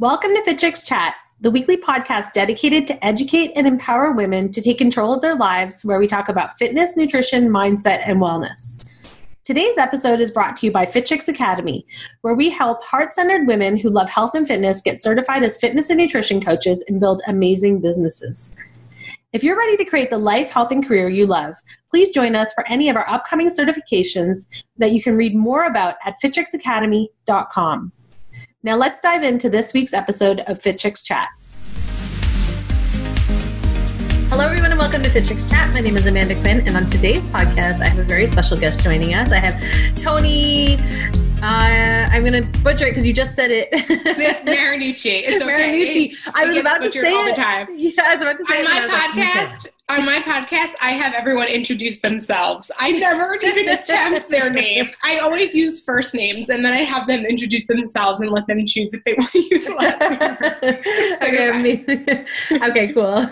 Welcome to Fit Chicks Chat, the weekly podcast dedicated to educate and empower women to take control of their lives, where we talk about fitness, nutrition, mindset, and wellness. Today's episode is brought to you by Fit Chicks Academy, where we help heart centered women who love health and fitness get certified as fitness and nutrition coaches and build amazing businesses. If you're ready to create the life, health, and career you love, please join us for any of our upcoming certifications that you can read more about at fitchicksacademy.com. Now let's dive into this week's episode of Fit Chicks Chat. Hello, everyone, welcome to Fit Chicks Chat. My name is Amanda Quinn, and on today's podcast, I have a very special guest joining us. I have Toni. Uh, I'm going to butcher it because you just said it. it's Marinucci. It's okay. Marinucci. I was about to say all it. the time. Yeah, I was about to say on my I was like, podcast. On my podcast, I have everyone introduce themselves. I never even attempt their name. I always use first names, and then I have them introduce themselves and let them choose if they want to use the last name. So okay, okay, cool.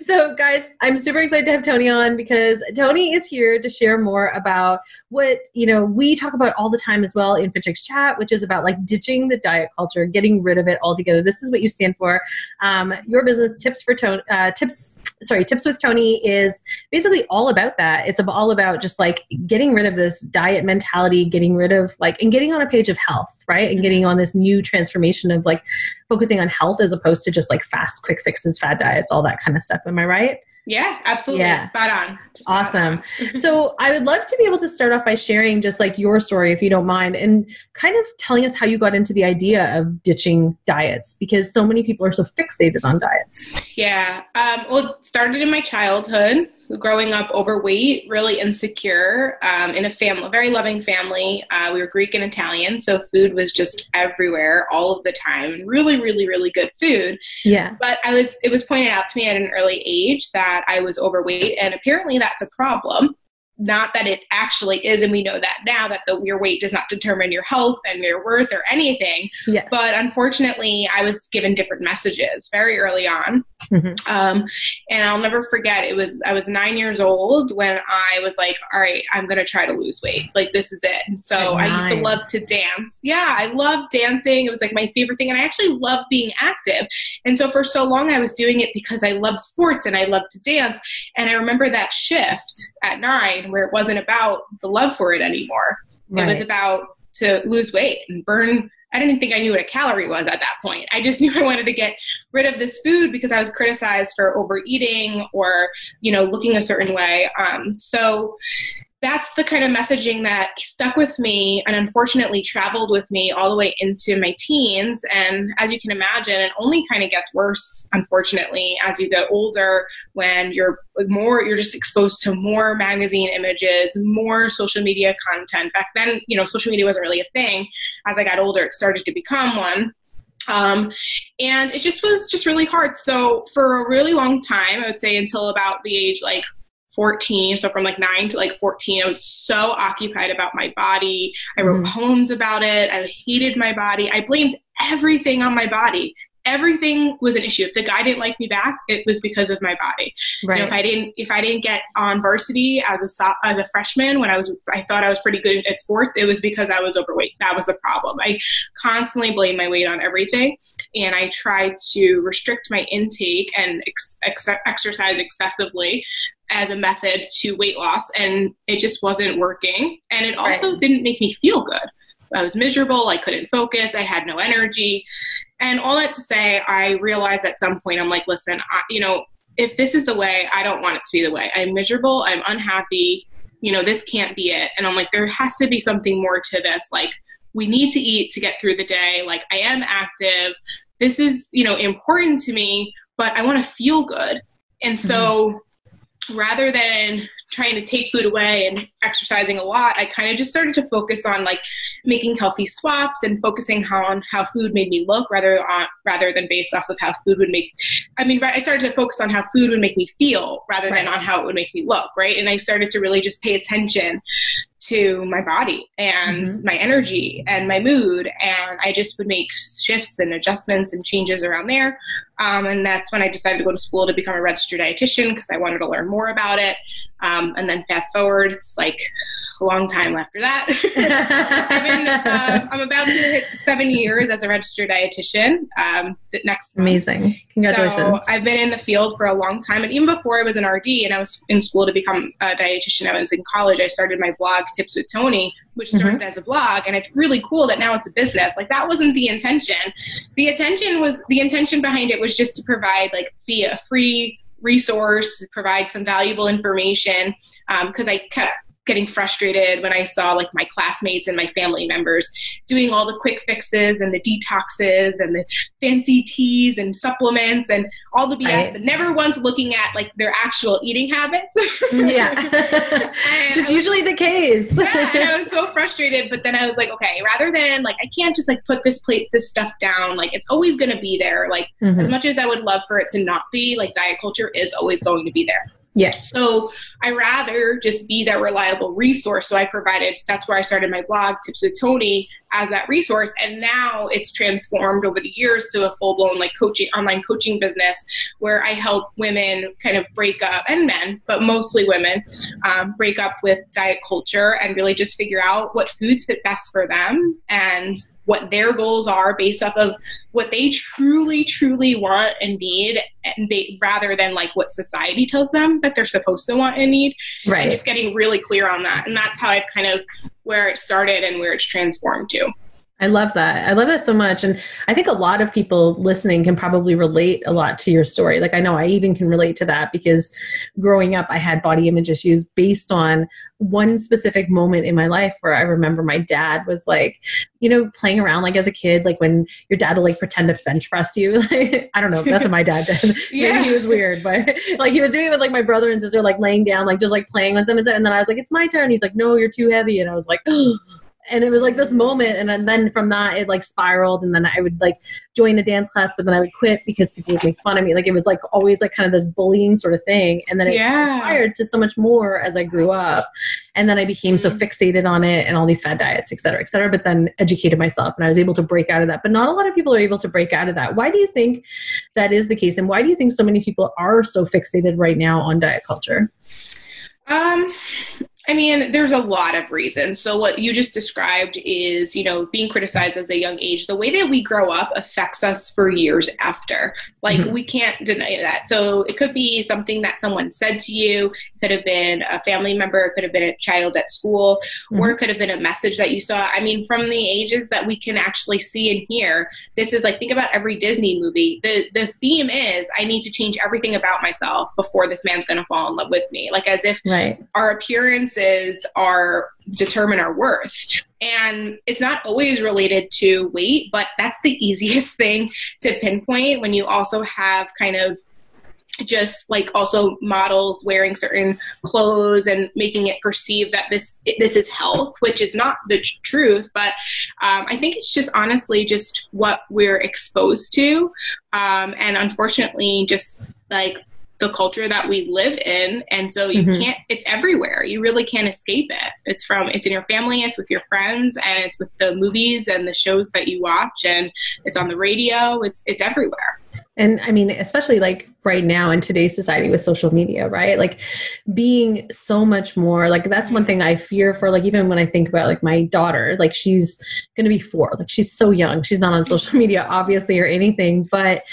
So, guys, I'm super excited to have Toni on because Toni is here to share more about what you know we talk about all the time as well in Fit Chicks Chat, which is about like ditching the diet culture, getting rid of it altogether. This is what you stand for. Um, your business tips for Toni. Uh, tips, sorry, tips with Toni is basically all about that. It's all about just like getting rid of this diet mentality, getting rid of like and getting on a page of health, right, and getting on this new transformation of like focusing on health as opposed to just like fast, quick fixes, fad diets, all that kind of stuff. Am I right? Yeah, absolutely. Yeah. Spot on. Spot Awesome. on. so I would love to be able to start off by sharing just like your story, if you don't mind, and kind of telling us how you got into the idea of ditching diets because so many people are so fixated on diets. Yeah. Um, well, it started in my childhood, growing up overweight, really insecure, um, in a family, very loving family. Uh, we were Greek and Italian, so food was just everywhere all of the time. Really, really, really good food. Yeah. But I was, it was pointed out to me at an early age that I was overweight, and apparently that's a problem. Not that it actually is, and we know that now that the your weight does not determine your health and your worth or anything. Yes. But unfortunately, I was given different messages very early on. Mhm. Um, and I'll never forget, it was, I was nine years old when I was like, all right, I'm going to try to lose weight. Like, this is it. And so I used to love to dance. Yeah, I loved dancing. It was like my favorite thing. And I actually loved being active. And so for so long, I was doing it because I loved sports and I loved to dance. And I remember that shift at nine where it wasn't about the love for it anymore. It was about to lose weight and burn. I didn't think I knew what a calorie was at that point. I just knew I wanted to get rid of this food because I was criticized for overeating or, you know, looking a certain way. Um, so that's the kind of messaging that stuck with me and unfortunately traveled with me all the way into my teens. And as you can imagine, it only kind of gets worse, unfortunately, as you get older when you're more, you're just exposed to more magazine images, more social media content. Back then, you know, social media wasn't really a thing. As I got older, it started to become one um, and it just was just really hard so for a really long time i would say until about the age like 14 so from like 9 to like 14 i was so occupied about my body i wrote Mhm. poems about it i hated my body i blamed everything on my body everything was an issue if the guy didn't like me back it was because of my body Right. you know, if I didn't if I didn't get on varsity as a as a freshman when I was I thought I was pretty good at sports, it was because I was overweight. That was the problem. I constantly blamed my weight on everything, and I tried to restrict my intake and ex- ex- exercise excessively as a method to weight loss, and it just wasn't working. And it also Right. didn't make me feel good. I was miserable. I couldn't focus. I had no energy. And all that to say, I realized at some point, I'm like, listen, I, you know, if this is the way, I don't want it to be the way. I'm miserable. I'm unhappy. You know, this can't be it. And I'm like, there has to be something more to this. Like, we need to eat to get through the day. Like, I am active. This is, you know, important to me, but I want to feel good. And so mm-hmm. Rather than trying to take food away and exercising a lot, I kind of just started to focus on like making healthy swaps and focusing how, on how food made me look rather on rather than based off of how food would make. I mean, I started to focus on how food would make me feel rather than on how it would make me look, right? And I started to really just pay attention to my body and Mhm. my energy and my mood, and I just would make shifts and adjustments and changes around there. Um, and that's when I decided to go to school to become a registered dietitian because I wanted to learn more about it. Um, and then fast forward, it's like a long time after that. I've been, uh, I'm about to hit seven years as a registered dietitian um, next month. Amazing. Congratulations. So I've been in the field for a long time. And even before I was an RD and I was in school to become a dietitian, I was in college, I started my blog, Tips with Toni, which mm-hmm. started mm-hmm. as a blog. And it's really cool that now it's a business. Like that wasn't the intention. The intention was, the intention behind it was just to provide, like, be a free resource, provide some valuable information because um, I kept getting frustrated when I saw like my classmates and my family members doing all the quick fixes and the detoxes and the fancy teas and supplements and all the BS, right. but never once looking at like their actual eating habits. yeah. Just usually the case. yeah, and I was so frustrated, but then I was like, okay, rather than like I can't just like put this plate this stuff down, like it's always gonna be there. Like mm-hmm. as much as I would love for it to not be, like diet culture is always going to be there. Yeah. So I rather just be that reliable resource. So I provided, that's where I started my blog, Tips with Toni, as that resource. And now it's transformed over the years to a full blown like coaching, online coaching business where I help women kind of break up and men, but mostly women, um, break up with diet culture and really just figure out what foods fit best for them and what their goals are based off of what they truly, truly want and need, and rather than like what society tells them that they're supposed to want and need. Right. And just getting really clear on that. And that's how I've kind of where it started and where it's transformed to. I love that. I love that so much. And I think a lot of people listening can probably relate a lot to your story. Like, I know I even can relate to that because growing up, I had body image issues based on one specific moment in my life where I remember my dad was like, you know, playing around like as a kid, like when your dad will like pretend to bench press you. Like, I don't know. That's what my dad did. yeah. Maybe he was weird, but like he was doing it with like my brother and sister, like laying down, like just like playing with them. And, and then I was like, it's my turn. He's like, no, you're too heavy. And I was like, oh and it was like this moment and then from that it like spiraled and then i would like join a dance class but then i would quit because people would make fun of me. Like it was like always like kind of this bullying sort of thing and then it yeah. transpired to so much more as i grew up and then i became so fixated on it and all these fad diets et cetera et cetera but then educated myself and i was able to break out of that. But not a lot of people are able to break out of that. Why do you think that is the case and why do you think so many people are so fixated right now on diet culture? Um, I mean, there's a lot of reasons. So, what you just described is, you know, being criticized as a young age. The way that we grow up affects us for years after. Like, mm-hmm. we can't deny that. So, it could be something that someone said to you, it could have been a family member, it could have been a child at school, mm-hmm. or it could have been a message that you saw. I mean, from the ages that we can actually see and hear, this is like, think about every Disney movie. The, the theme is, I need to change everything about myself before this man's going to fall in love with me. Like, as if right. our appearance are determine our worth. And it's not always related to weight, but that's the easiest thing to pinpoint when you also have kind of just like also models wearing certain clothes and making it perceive that this this is health which is not the tr- truth but um, i think it's just honestly just what we're exposed to um, and unfortunately just like the culture that we live in and so you mm-hmm. can't it's everywhere you really can't escape it it's from it's in your family it's with your friends and it's with the movies and the shows that you watch and it's on the radio it's it's everywhere and I mean, especially like right now in today's society with social media, right? Like being so much more like that's one thing I fear for. Like, even when I think about like my daughter, like she's going to be four, like she's so young. She's not on social media, obviously, or anything, but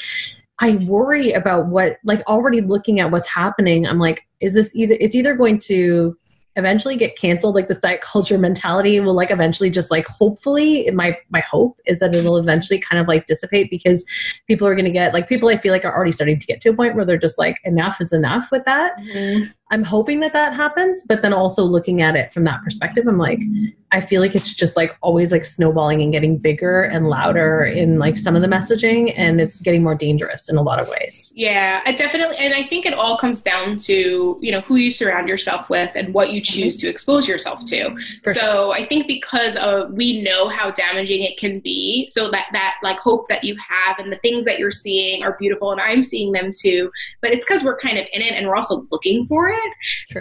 I worry about what, like, already looking at what's happening. I'm like, is this either, it's either going to eventually get canceled like this diet culture mentality will like eventually just like hopefully my my hope is that it'll eventually kind of like dissipate because people are going to get like people i feel like are already starting to get to a point where they're just like enough is enough with that mm-hmm. I'm hoping that that happens, but then also looking at it from that perspective, I'm like, I feel like it's just like always like snowballing and getting bigger and louder in like some of the messaging, and it's getting more dangerous in a lot of ways. Yeah, I definitely, and I think it all comes down to you know who you surround yourself with and what you choose mm-hmm. to expose yourself to. For so sure. I think because of we know how damaging it can be, so that that like hope that you have and the things that you're seeing are beautiful, and I'm seeing them too. But it's because we're kind of in it and we're also looking for it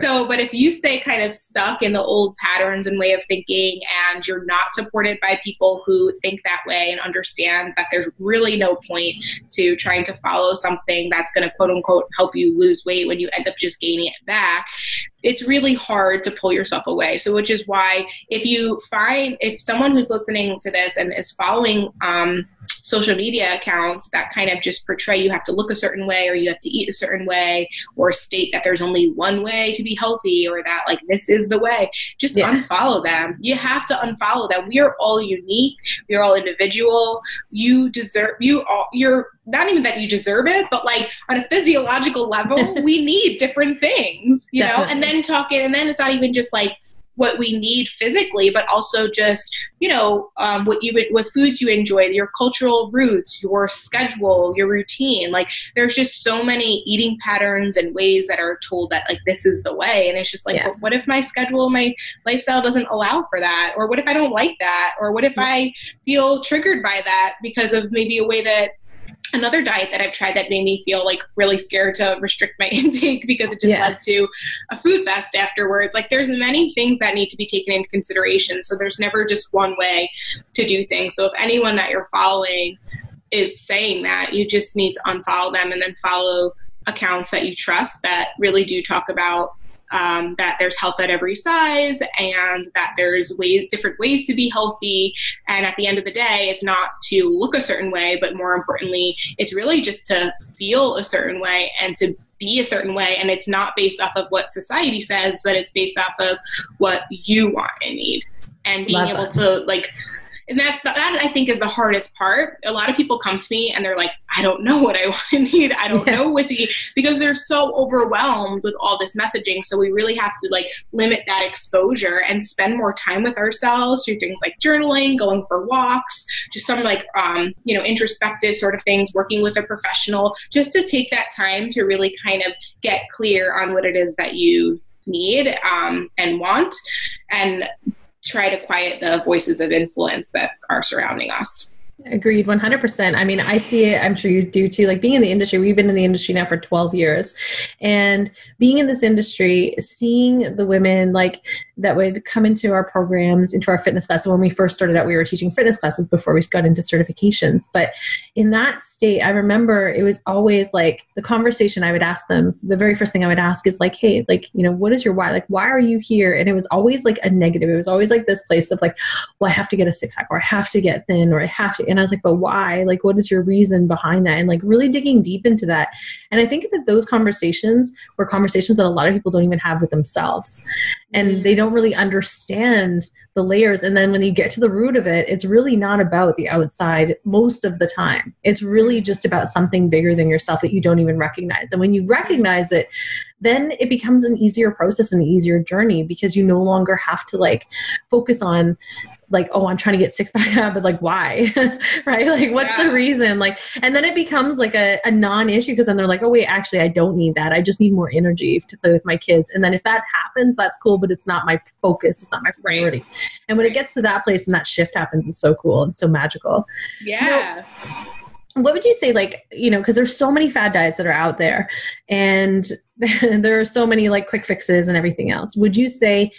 So, but if you stay kind of stuck in the old patterns and way of thinking and you're not supported by people who think that way and understand that there's really no point to trying to follow something that's going to quote unquote help you lose weight when you end up just gaining it back, it's really hard to pull yourself away. So, which is why if you find, if someone who's listening to this and is following, um, social media accounts that kind of just portray you have to look a certain way or you have to eat a certain way or state that there's only one way to be healthy or that like this is the way just yeah. unfollow them you have to unfollow them we are all unique we are all individual you deserve you all you're not even that you deserve it, but like on a physiological level, we need different things, you Definitely. know, and then talking, and then it's not even just like what we need physically, but also just you know um, what you what foods you enjoy, your cultural roots, your schedule, your routine. Like there's just so many eating patterns and ways that are told that like this is the way, and it's just like, yeah. what if my schedule, my lifestyle doesn't allow for that, or what if I don't like that, or what if I feel triggered by that because of maybe a way that another diet that I've tried that made me feel like really scared to restrict my intake because it just yeah. led to a food fest afterwards. Like there's many things that need to be taken into consideration. So there's never just one way to do things. So if anyone that you're following is saying that, you just need to unfollow them and then follow accounts that you trust that really do talk about um, that there's health at every size and that there's ways, different ways to be healthy. And at the end of the day, it's not to look a certain way, but more importantly, it's really just to feel a certain way and to be a certain way. And it's not based off of what society says, but it's based off of what you want and need. And being Love able that. to like and that's the, that I think is the hardest part. A lot of people come to me and they're like, I don't know what I want to eat. I don't yeah. know what to eat because they're so overwhelmed with all this messaging. So we really have to like limit that exposure and spend more time with ourselves through things like journaling, going for walks, just some like um, you know introspective sort of things, working with a professional, just to take that time to really kind of get clear on what it is that you need um, and want and try to quiet the voices of influence that are surrounding us. Agreed, 100%. I mean, I see it, I'm sure you do too. Like being in the industry, we've been in the industry now for 12 years. And being in this industry, seeing the women like that would come into our programs, into our fitness classes. When we first started out, we were teaching fitness classes before we got into certifications. But in that state, I remember it was always like the conversation I would ask them, the very first thing I would ask is like, hey, like, you know, what is your why? Like, why are you here? And it was always like a negative. It was always like this place of like, well, I have to get a six pack or I have to get thin or I have to. And I was like, but why? Like, what is your reason behind that? And like really digging deep into that. And I think that those conversations were conversations that a lot of people don't even have with themselves. And they don't really understand the layers. And then when you get to the root of it it's really not about the outside most of the time. It's really just about something bigger than yourself that you don't even recognize. And when you recognize it then it becomes an easier process and an easier journey because you no longer have to like focus on like oh i'm trying to get six pack but like why? Right? Like what's yeah. the reason? Like and then it becomes like a, a non-issue because then they're like oh wait actually i don't need that. I just need more energy to play with my kids. And then if that happens that's cool but it's not my focus. It's not my priority. And when it gets to that place and that shift happens it's so cool and so magical. Yeah what would you say like you know because there's so many fad diets that are out there and there are so many like quick fixes and everything else would you say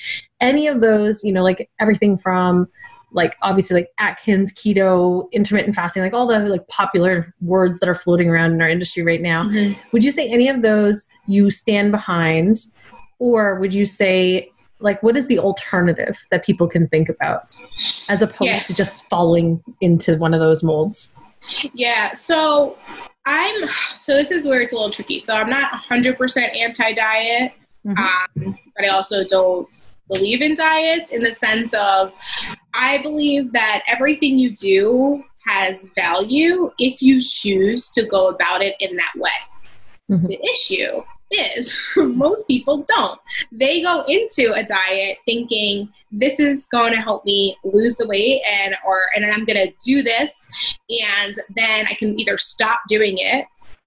any of those you know like everything from like obviously like Atkins, keto, intermittent fasting, like all the like popular words that are floating around in our industry right now. Mm-hmm. Would you say any of those you stand behind, or would you say like what is the alternative that people can think about as opposed yeah. to just falling into one of those molds? Yeah, so I'm so this is where it's a little tricky. So I'm not 100% anti-diet, mm-hmm. um, but I also don't believe in diets in the sense of I believe that everything you do has value if you choose to go about it in that way. Mm-hmm. The issue is most people don't. They go into a diet thinking this is going to help me lose the weight and or and I'm going to do this and then I can either stop doing it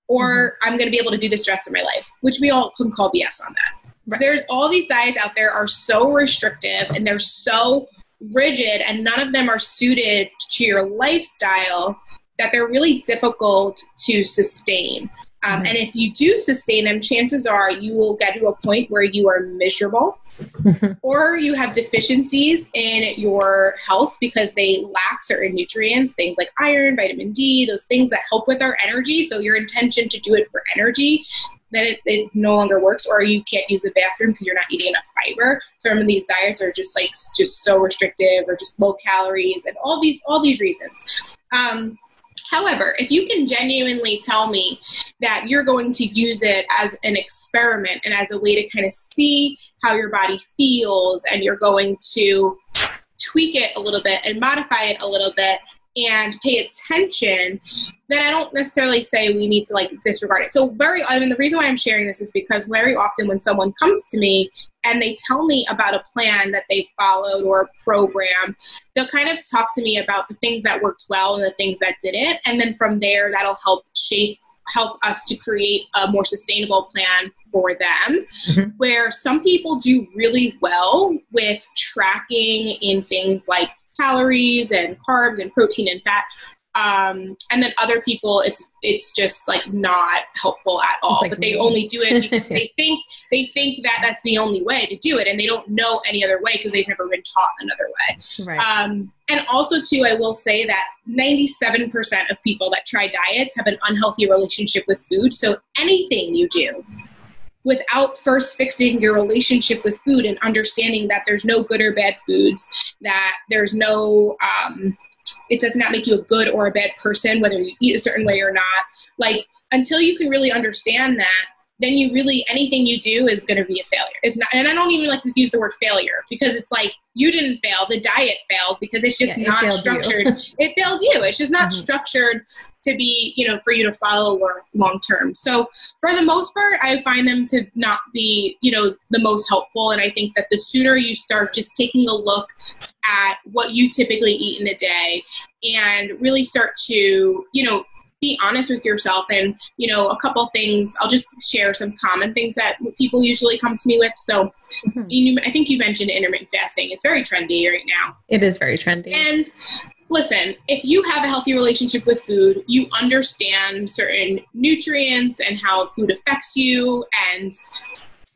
or mm-hmm. I'm going to be able to do this the rest of my life, which we all can call BS on that. Right. There's all these diets out there are so restrictive and they're so rigid and none of them are suited to your lifestyle that they're really difficult to sustain. Um, mm-hmm. And if you do sustain them, chances are you will get to a point where you are miserable mm-hmm. or you have deficiencies in your health because they lack certain nutrients, things like iron, vitamin D, those things that help with our energy. So your intention to do it for energy then it, it, no longer works or you can't use the bathroom because you're not eating enough fiber some of these diets are just like just so restrictive or just low calories and all these all these reasons um, However, if you can genuinely tell me that you're going to use it as an experiment and as a way to kind of see how your body feels, and you're going to tweak it a little bit and modify it a little bit and pay attention, then I don't necessarily say we need to like disregard it. So very, I mean, the reason why I'm sharing this is because very often when someone comes to me and they tell me about a plan that they followed or a program, they'll kind of talk to me about the things that worked well and the things that didn't. And then from there, that'll help shape, help us to create a more sustainable plan for them. Mm-hmm. Where some people do really well with tracking in things like calories and carbs and protein and fat um, and then other people it's it's just like not helpful at all like but they me. only do it because they think they think that that's the only way to do it and they don't know any other way because they've never been taught another way right. um, and also too i will say that 97% of people that try diets have an unhealthy relationship with food so anything you do without first fixing your relationship with food and understanding that there's no good or bad foods, that there's no, um, it does not make you a good or a bad person, whether you eat a certain way or not. Like, until you can really understand that, then you really anything you do is going to be a failure. It's not, and I don't even like to use the word failure because it's like you didn't fail, the diet failed because it's just yeah, not it structured. it failed you. It's just not mm-hmm. structured to be, you know, for you to follow long term. So for the most part, I find them to not be, you know, the most helpful. And I think that the sooner you start just taking a look at what you typically eat in a day and really start to, you know, be honest with yourself and you know a couple things i'll just share some common things that people usually come to me with. So mm-hmm. you, i think you mentioned intermittent fasting. It's very trendy right now. It is very trendy. And listen if you have a healthy relationship with food you understand certain nutrients and how food affects you. And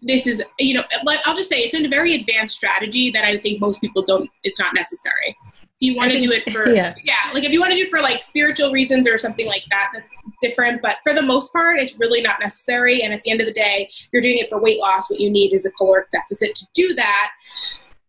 this is you know i'll just say it's a very advanced strategy that i think most people don't it's not necessary if you want to do it for yeah. yeah like if you want to do it for like spiritual reasons or something like that that's different but for the most part it's really not necessary and at the end of the day if you're doing it for weight loss what you need is a caloric deficit to do that.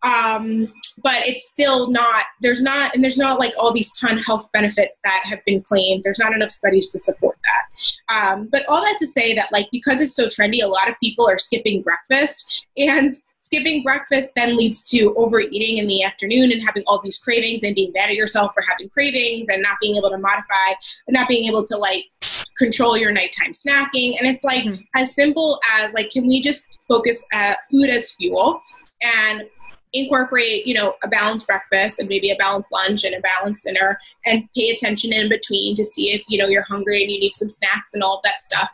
Um, but it's still not there's not and there's not like all these ton health benefits that have been claimed. There's not enough studies to support that. Um, but all that to say that like because it's so trendy a lot of people are skipping breakfast and skipping breakfast then leads to overeating in the afternoon and having all these cravings and being mad at yourself for having cravings and not being able to modify not being able to like control your nighttime snacking and it's like mm-hmm. as simple as like can we just focus at food as fuel and incorporate, you know, a balanced breakfast and maybe a balanced lunch and a balanced dinner and pay attention in between to see if, you know, you're hungry and you need some snacks and all of that stuff.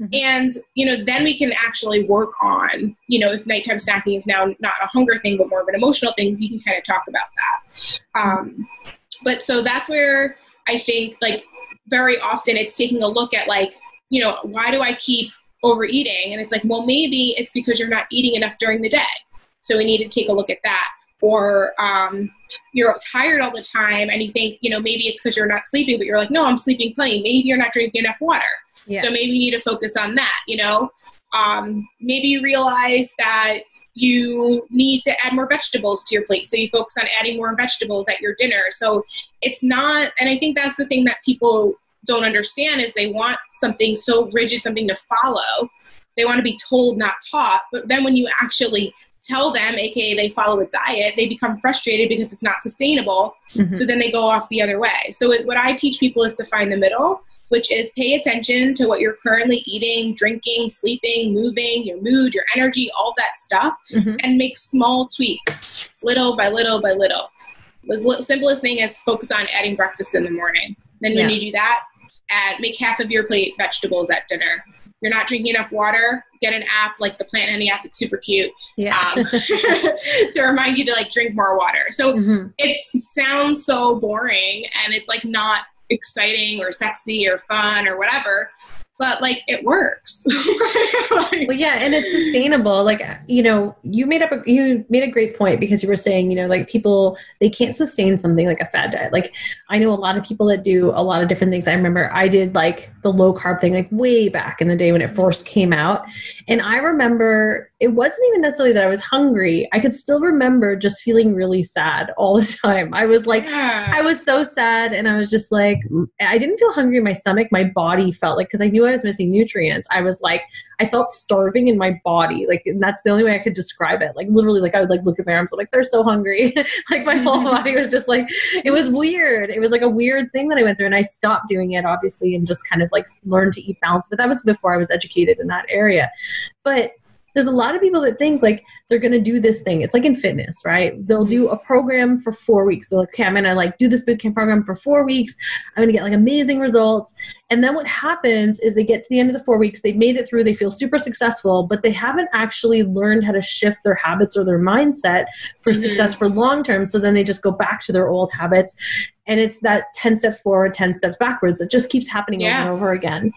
Mm-hmm. And, you know, then we can actually work on, you know, if nighttime snacking is now not a hunger thing, but more of an emotional thing, we can kind of talk about that. Um, but so that's where I think, like, very often it's taking a look at, like, you know, why do I keep overeating? And it's like, well, maybe it's because you're not eating enough during the day so we need to take a look at that. Or um, you're tired all the time and you think, you know, maybe it's because you're not sleeping, but you're like, no, I'm sleeping plenty. Maybe you're not drinking enough water. Yeah. So maybe you need to focus on that, you know? Um, maybe you realize that you need to add more vegetables to your plate. So you focus on adding more vegetables at your dinner. So it's not, and I think that's the thing that people don't understand is they want something so rigid, something to follow. They want to be told, not taught. But then when you actually tell them, aka they follow a diet, they become frustrated because it's not sustainable. Mm-hmm. So then they go off the other way. So it, what I teach people is to find the middle, which is pay attention to what you're currently eating, drinking, sleeping, moving, your mood, your energy, all that stuff, mm-hmm. and make small tweaks, little by little by little. The simplest thing is focus on adding breakfast in the morning. Then when yeah. you do that, add make half of your plate vegetables at dinner you're not drinking enough water, get an app like the Plant Nanny app. It's super cute. Yeah. Um, to remind you to like drink more water. So mm-hmm. it sounds so boring and it's like not exciting or sexy or fun or whatever. But like it works. like, well, yeah, and it's sustainable. Like you know, you made up a you made a great point because you were saying you know like people they can't sustain something like a fad diet. Like I know a lot of people that do a lot of different things. I remember I did like the low carb thing like way back in the day when it first came out, and I remember it wasn't even necessarily that I was hungry. I could still remember just feeling really sad all the time. I was like, yeah. I was so sad, and I was just like, I didn't feel hungry in my stomach. My body felt like because I knew I was missing nutrients. I was like, I felt starving in my body. Like, and that's the only way I could describe it. Like, literally, like I would like look at my arms, I'm like, they're so hungry. like my whole body was just like, it was weird. It was like a weird thing that I went through, and I stopped doing it obviously, and just kind of like learned to eat balanced. But that was before I was educated in that area. But there's a lot of people that think like they're going to do this thing. It's like in fitness, right? They'll do mm-hmm. a program for four weeks. They're like, okay, I'm to like do this boot camp program for four weeks. I'm going to get like amazing results. And then what happens is they get to the end of the four weeks, they've made it through, they feel super successful, but they haven't actually learned how to shift their habits or their mindset for mm-hmm. success for long term. So then they just go back to their old habits. And it's that 10 steps forward, 10 steps backwards. It just keeps happening yeah. over and over again.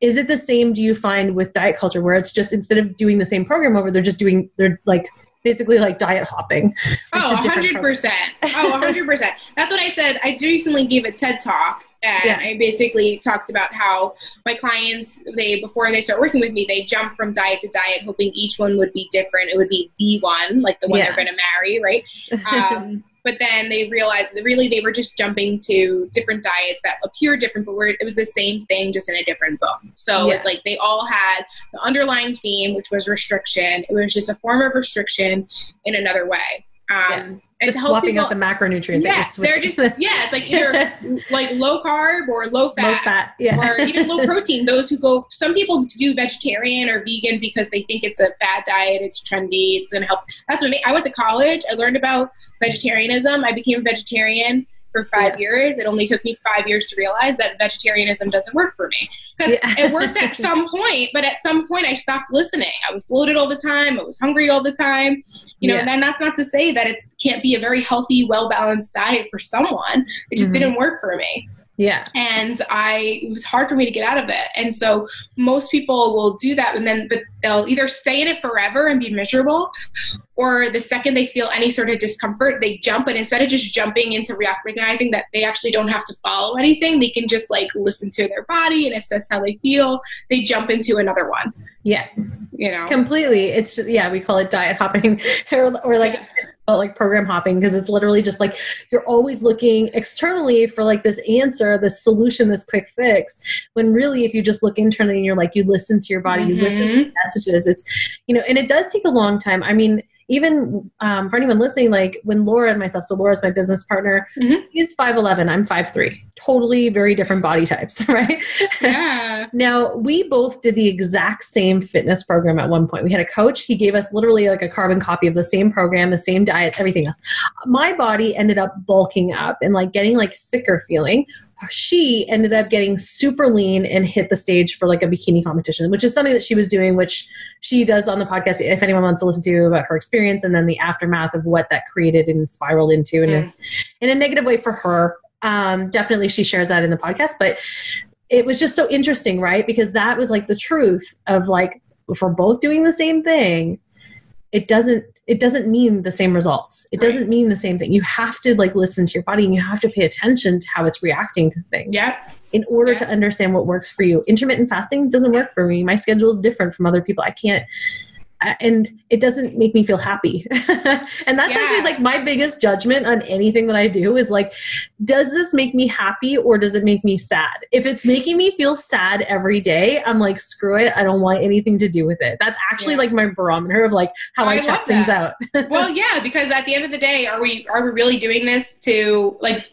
Is it the same, do you find, with diet culture where it's just instead of doing the same program over, they're just doing, they're like, basically like diet hopping. Oh, 100%. oh, 100%. That's what I said. I recently gave a TED talk and yeah. I basically talked about how my clients, they before they start working with me, they jump from diet to diet, hoping each one would be different. It would be the one, like the one yeah. they're going to marry, right? Um, but then they realized that really they were just jumping to different diets that appear different, but were, it was the same thing, just in a different book. So yeah. it's like they all had the underlying theme, which was restriction. It was just a form of restriction in another way. Um, just swapping people, out the macronutrients. Yeah, they're just yeah. It's like either like low carb or low fat, low fat, yeah, or even low protein. Those who go, some people do vegetarian or vegan because they think it's a fad diet, it's trendy, it's gonna help. That's what I went to college. I learned about vegetarianism. I became a vegetarian for five yeah. years. It only took me five years to realize that vegetarianism doesn't work for me. Because yeah. it worked at some point, but at some point I stopped listening. I was bloated all the time. I was hungry all the time. You know, yeah. and that's not to say that it can't be a very healthy, well balanced diet for someone. It just mm-hmm. didn't work for me. Yeah. And I it was hard for me to get out of it. And so most people will do that and then but they'll either stay in it forever and be miserable or the second they feel any sort of discomfort, they jump and instead of just jumping into recognizing that they actually don't have to follow anything, they can just like listen to their body and assess how they feel. They jump into another one. Yeah. You know. Completely. It's just, yeah, we call it diet hopping or, or like yeah like program hopping because it's literally just like you're always looking externally for like this answer, this solution, this quick fix. When really, if you just look internally and you're like, you listen to your body, mm-hmm. you listen to mm-hmm. messages, it's, you know, and it does take a long time. I mean, even um, for anyone listening, like when Laura and myself, so Laura's my business partner, mm-hmm. he's 5'11, I'm 5'3. Totally very different body types, right? Yeah. now, we both did the exact same fitness program at one point. We had a coach, he gave us literally like a carbon copy of the same program, the same diets, everything else. My body ended up bulking up and like getting like thicker feeling she ended up getting super lean and hit the stage for like a bikini competition, which is something that she was doing, which she does on the podcast. If anyone wants to listen to about her experience and then the aftermath of what that created and spiraled into in, mm. a, in a negative way for her, um, definitely she shares that in the podcast. But it was just so interesting, right? Because that was like the truth of like, if we're both doing the same thing, it doesn't it doesn't mean the same results. It right. doesn't mean the same thing. You have to like listen to your body and you have to pay attention to how it's reacting to things. Yeah. In order yeah. to understand what works for you. Intermittent fasting doesn't work for me. My schedule is different from other people. I can't and it doesn't make me feel happy. and that's yeah. actually like my biggest judgment on anything that I do is like, does this make me happy or does it make me sad? If it's making me feel sad every day, I'm like, screw it. I don't want anything to do with it. That's actually yeah. like my barometer of like how I, I check things out. well, yeah, because at the end of the day, are we are we really doing this to like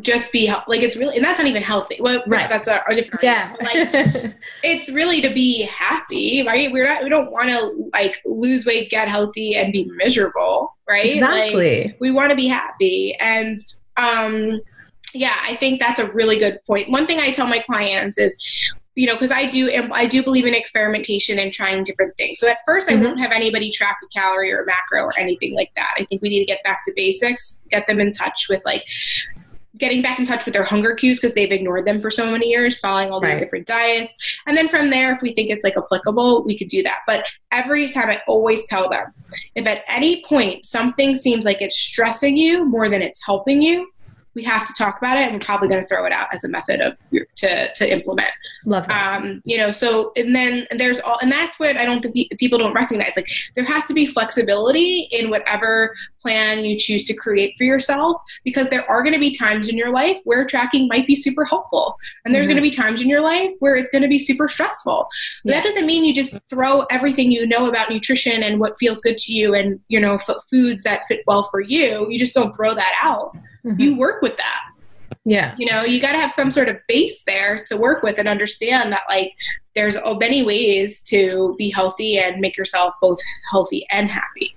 just be like it's really and that's not even healthy. Well, right. That's a, a different yeah. Like it's really to be happy, right? We're not we don't want to like like lose weight, get healthy, and be miserable, right? Exactly. Like, we want to be happy. And um, yeah, I think that's a really good point. One thing I tell my clients is, you know, because I do, I do believe in experimentation and trying different things. So at 1st mm-hmm. I won't have anybody track a calorie or a macro or anything like that. I think we need to get back to basics, get them in touch with like getting back in touch with their hunger cues because they've ignored them for so many years, following all these Right. different diets. And then from there, if we think it's like applicable, we could do that. But every time I always tell them if at any point something seems like it's stressing you more than it's helping you, we have to talk about it and we're probably going to throw it out as a method of to, to implement Love that. um, you know so and then there's all and that's what i don't think people don't recognize like there has to be flexibility in whatever plan you choose to create for yourself because there are going to be times in your life where tracking might be super helpful and there's Mhm. going to be times in your life where it's going to be super stressful Yeah. that doesn't mean you just throw everything you know about nutrition and what feels good to you and you know f- foods that fit well for you you just don't throw that out Mhm. you work with that yeah. you know you got to have some sort of base there to work with and understand that like there's many ways to be healthy and make yourself both healthy and happy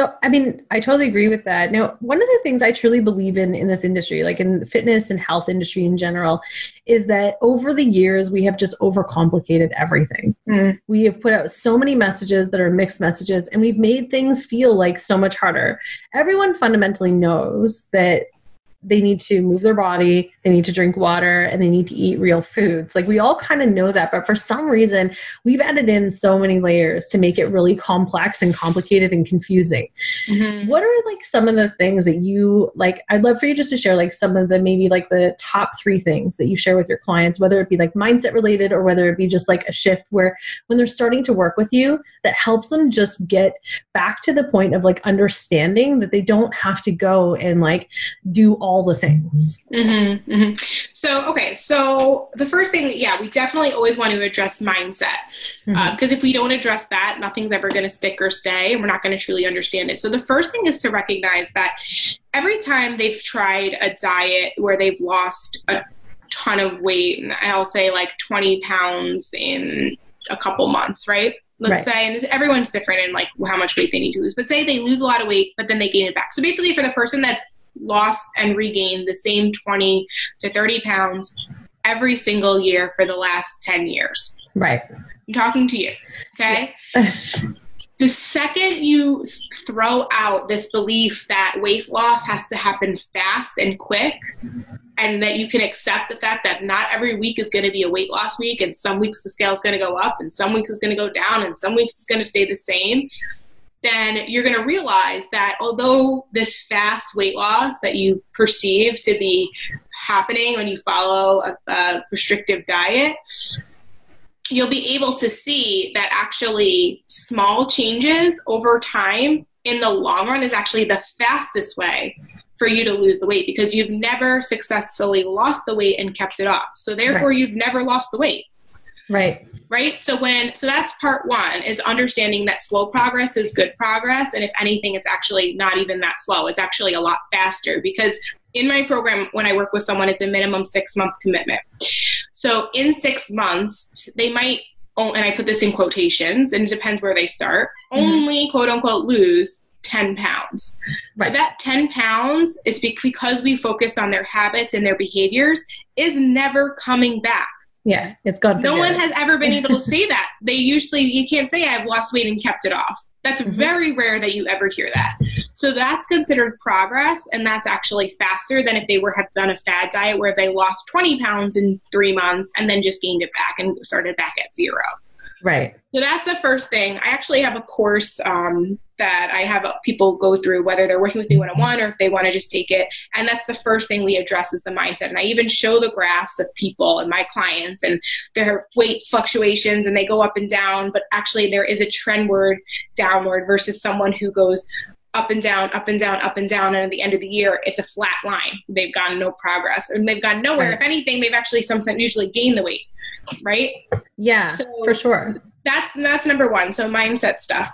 So, I mean, I totally agree with that. Now, one of the things I truly believe in in this industry, like in the fitness and health industry in general, is that over the years we have just overcomplicated everything. Mm. We have put out so many messages that are mixed messages, and we've made things feel like so much harder. Everyone fundamentally knows that they need to move their body, they need to drink water, and they need to eat real foods. Like we all kind of know that, but for some reason, we've added in so many layers to make it really complex and complicated and confusing. Mm-hmm. What are like some of the things that you like? I'd love for you just to share like some of the maybe like the top three things that you share with your clients, whether it be like mindset related or whether it be just like a shift where when they're starting to work with you that helps them just get back to the point of like understanding that they don't have to go and like do all the things. Mm-hmm, hmm So, okay, so the first thing, yeah, we definitely always want to address mindset because if we don't address that, nothing's ever going to stick or stay, and we're not going to truly understand it. So, the first thing is to recognize that every time they've tried a diet where they've lost a ton of weight, and I'll say like 20 pounds in a couple months, right? Let's Right. say, and everyone's different in like how much weight they need to lose, but say they lose a lot of weight, but then they gain it back. So, basically, for the person that's lost and regained the same 20 to 30 pounds every single year for the last 10 years. Right. I'm talking to you, okay? the second you throw out this belief that weight loss has to happen fast and quick, and that you can accept the fact that not every week is going to be a weight loss week, and some weeks the scale is going to go up, and some weeks it's going to go down, and some weeks it's going to stay the same, then you're going to realize that although this fast weight loss that you perceive to be happening when you follow a, a restrictive diet, you'll be able to see that actually small changes over time in the long run is actually the fastest way for you to lose the weight because you've never successfully lost the weight and kept it off. So therefore you've never lost the weight Right. right so when so that's part one is understanding that slow progress is good progress and if anything it's actually not even that slow it's actually a lot faster because in my program when i work with someone it's a minimum six month commitment so in six months they might oh, and i put this in quotations and it depends where they start Mhm. only quote unquote lose 10 pounds Right. but that 10 pounds is because we focus on their habits and their behaviors is never coming back Yeah. It's God. no one has ever been able to say that. They usually, you can't say I've lost weight and kept it off. That's Mhm. very rare that you ever hear that. So that's considered progress, and that's actually faster than if they were have done a fad diet where they lost 20 pounds in three months and then just gained it back and started back at zero. Right. So that's the first thing. I actually have a course um, that I have people go through, whether they're working with me one on one or if they want to just take it. And that's the first thing we address is the mindset. And I even show the graphs of people and my clients and their weight fluctuations, and they go up and down. But actually, there is a trendward downward versus someone who goes up and down, up and down, up and down, and at the end of the year, it's a flat line. They've gotten no progress, and they've gone nowhere. Right. If anything, they've actually sometimes usually gained the weight, right? Yeah. So- for sure. that's that's number one so mindset stuff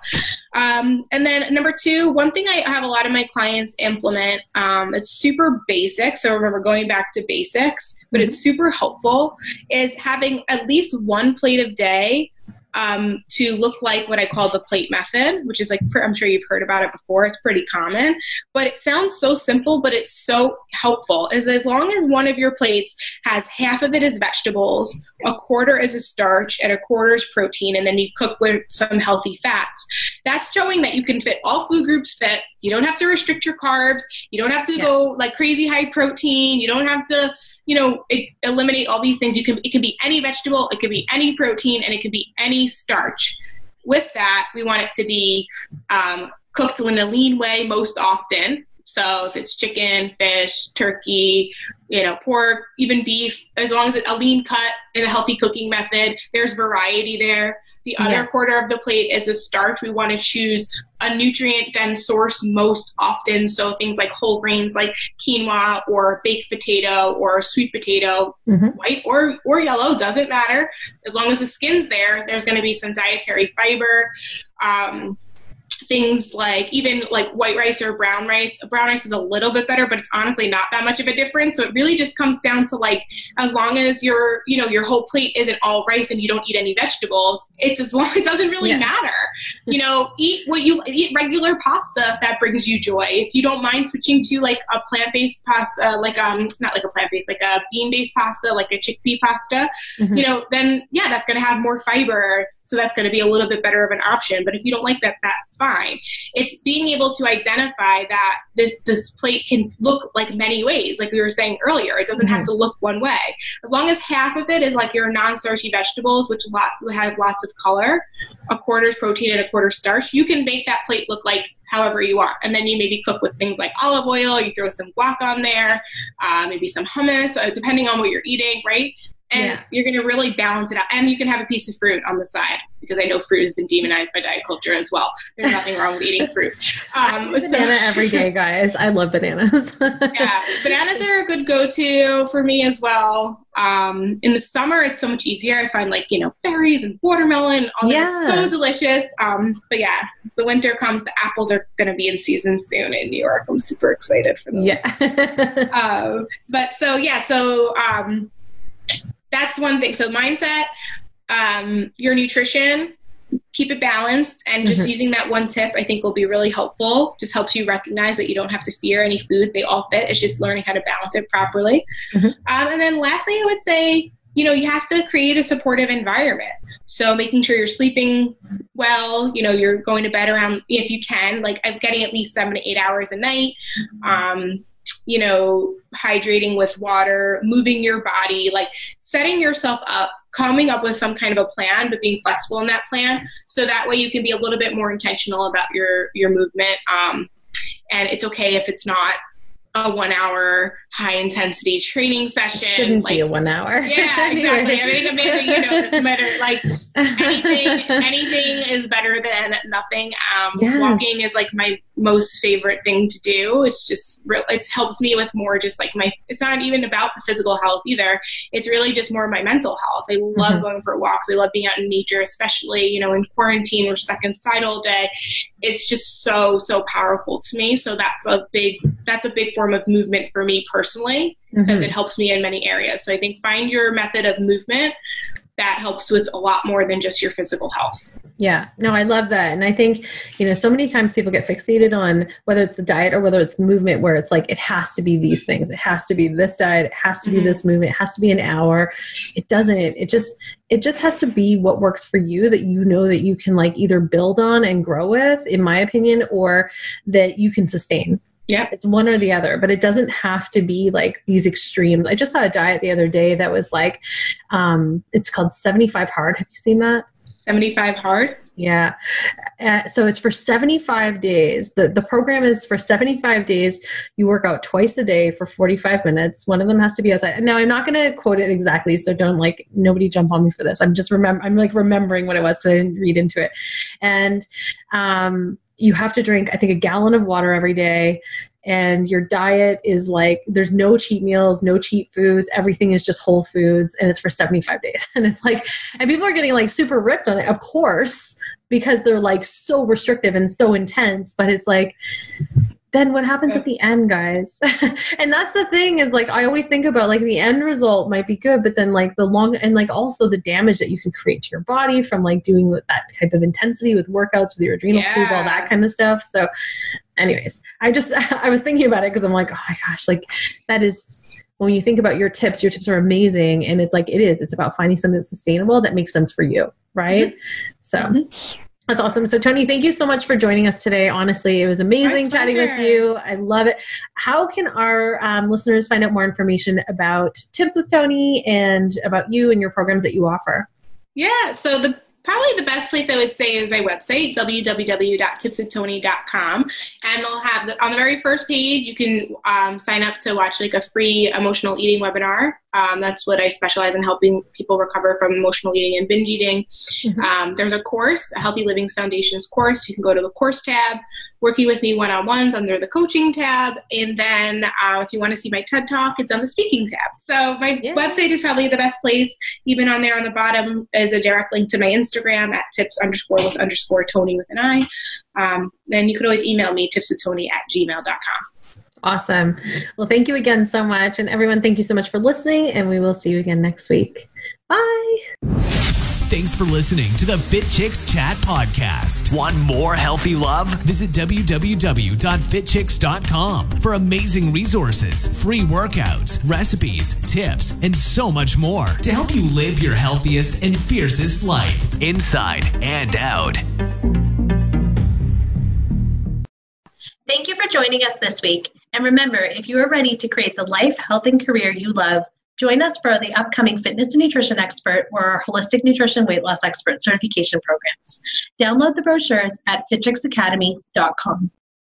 um, and then number two one thing i have a lot of my clients implement um, it's super basic so remember going back to basics but it's super helpful is having at least one plate of day um, to look like what I call the plate method, which is like, I'm sure you've heard about it before. It's pretty common, but it sounds so simple, but it's so helpful. Is as long as one of your plates has half of it as vegetables, a quarter is a starch, and a quarter is protein, and then you cook with some healthy fats. That's showing that you can fit all food groups fit. You don't have to restrict your carbs. You don't have to yeah. go like crazy high protein. You don't have to, you know, eliminate all these things. You can it can be any vegetable, it could be any protein, and it could be any starch. With that, we want it to be um, cooked in a lean way most often. So if it's chicken, fish, turkey, you know, pork, even beef, as long as it's a lean cut and a healthy cooking method, there's variety there. The other yeah. quarter of the plate is a starch. We want to choose a nutrient dense source most often. So things like whole grains like quinoa or baked potato or sweet potato, mm-hmm. white or, or yellow, doesn't matter. As long as the skin's there, there's going to be some dietary fiber. Um, things like even like white rice or brown rice. Brown rice is a little bit better, but it's honestly not that much of a difference. So it really just comes down to like as long as your you know your whole plate isn't all rice and you don't eat any vegetables, it's as long it doesn't really yeah. matter. You know, eat what you eat regular pasta if that brings you joy. If you don't mind switching to like a plant based pasta, like um not like a plant based, like a bean based pasta, like a chickpea pasta, mm-hmm. you know, then yeah, that's gonna have more fiber so that's going to be a little bit better of an option. But if you don't like that, that's fine. It's being able to identify that this this plate can look like many ways, like we were saying earlier. It doesn't mm-hmm. have to look one way. As long as half of it is like your non-starchy vegetables, which lot, have lots of color, a quarter is protein and a quarter starch, you can make that plate look like however you want. And then you maybe cook with things like olive oil, you throw some guac on there, uh, maybe some hummus, uh, depending on what you're eating, right? And yeah. you're going to really balance it out. And you can have a piece of fruit on the side because I know fruit has been demonized by diet culture as well. There's nothing wrong with eating fruit. Um, banana so, every day, guys. I love bananas. yeah, bananas are a good go-to for me as well. Um, in the summer, it's so much easier. I find like you know berries and watermelon, all yeah. that's so delicious. Um, but yeah, the winter comes, the apples are going to be in season soon in New York. I'm super excited for those. Yeah. um, but so yeah, so um, that's one thing. So mindset, um, your nutrition, keep it balanced and just mm-hmm. using that one tip i think will be really helpful just helps you recognize that you don't have to fear any food they all fit it's just learning how to balance it properly mm-hmm. um, and then lastly i would say you know you have to create a supportive environment so making sure you're sleeping well you know you're going to bed around if you can like getting at least seven to eight hours a night um, you know, hydrating with water, moving your body, like setting yourself up, coming up with some kind of a plan, but being flexible in that plan. So that way you can be a little bit more intentional about your, your movement. Um, and it's okay if it's not a one hour high intensity training session. Shouldn't like, be a one hour. Yeah, exactly. I think Amanda, you know this better. Like anything, anything is better than nothing. Um, yes. Walking is like my most favorite thing to do. It's just it helps me with more just like my. It's not even about the physical health either. It's really just more my mental health. I love mm-hmm. going for walks. I love being out in nature, especially you know in quarantine. We're stuck inside all day. It's just so so powerful to me. So that's a big that's a big form of movement for me personally because mm-hmm. it helps me in many areas. So I think find your method of movement that helps with a lot more than just your physical health. Yeah, no, I love that. And I think, you know, so many times people get fixated on whether it's the diet or whether it's the movement, where it's like, it has to be these things. It has to be this diet. It has to be mm-hmm. this movement. It has to be an hour. It doesn't. It just, it just has to be what works for you that you know that you can like either build on and grow with, in my opinion, or that you can sustain. Yeah. It's one or the other, but it doesn't have to be like these extremes. I just saw a diet the other day that was like, um, it's called 75 Hard. Have you seen that? 75 Hard? Yeah. Uh, so it's for 75 days. The, the program is for 75 days. You work out twice a day for 45 minutes. One of them has to be outside. Now, I'm not going to quote it exactly, so don't like, nobody jump on me for this. I'm just remember, I'm like remembering what it was because I didn't read into it. And, um, you have to drink i think a gallon of water every day and your diet is like there's no cheat meals no cheat foods everything is just whole foods and it's for 75 days. And it's like and people are getting like super ripped on it of course because they're like so restrictive and so intense but it's like then what happens at the end guys and that's the thing is like i always think about like the end result might be good but then like the long and like also the damage that you can create to your body from like doing that type of intensity with workouts with your adrenal yeah. food all that kind of stuff so anyways i just i was thinking about it because i'm like oh my gosh like that is when you think about your tips your tips are amazing and it's like it is it's about finding something that's sustainable that makes sense for you right mm-hmm. so mm-hmm. That's awesome. So, Toni, thank you so much for joining us today. Honestly, it was amazing chatting with you. I love it. How can our um, listeners find out more information about Tips with Toni and about you and your programs that you offer? Yeah, so the probably the best place I would say is my website, www.tipswithtoni.com. And they'll have the, on the very first page, you can um, sign up to watch like a free emotional eating webinar um, that's what I specialize in helping people recover from emotional eating and binge eating. Mm-hmm. Um, there's a course, a Healthy Living Foundations course. You can go to the course tab, working with me one on ones under the coaching tab. And then uh, if you want to see my TED Talk, it's on the speaking tab. So my yeah. website is probably the best place. Even on there on the bottom is a direct link to my Instagram at tips underscore with underscore Toni with an I. Um, then you could always email me tipswithtoni at gmail.com. Awesome. Well, thank you again so much. And everyone, thank you so much for listening. And we will see you again next week. Bye. Thanks for listening to the Fit Chicks Chat podcast. Want more healthy love? Visit www.fitchicks.com for amazing resources, free workouts, recipes, tips, and so much more to help you live your healthiest and fiercest life, inside and out. Thank you for joining us this week. And remember, if you are ready to create the life, health, and career you love, join us for the upcoming Fitness and Nutrition Expert or our Holistic Nutrition Weight Loss Expert certification programs. Download the brochures at fitchicksacademy.com.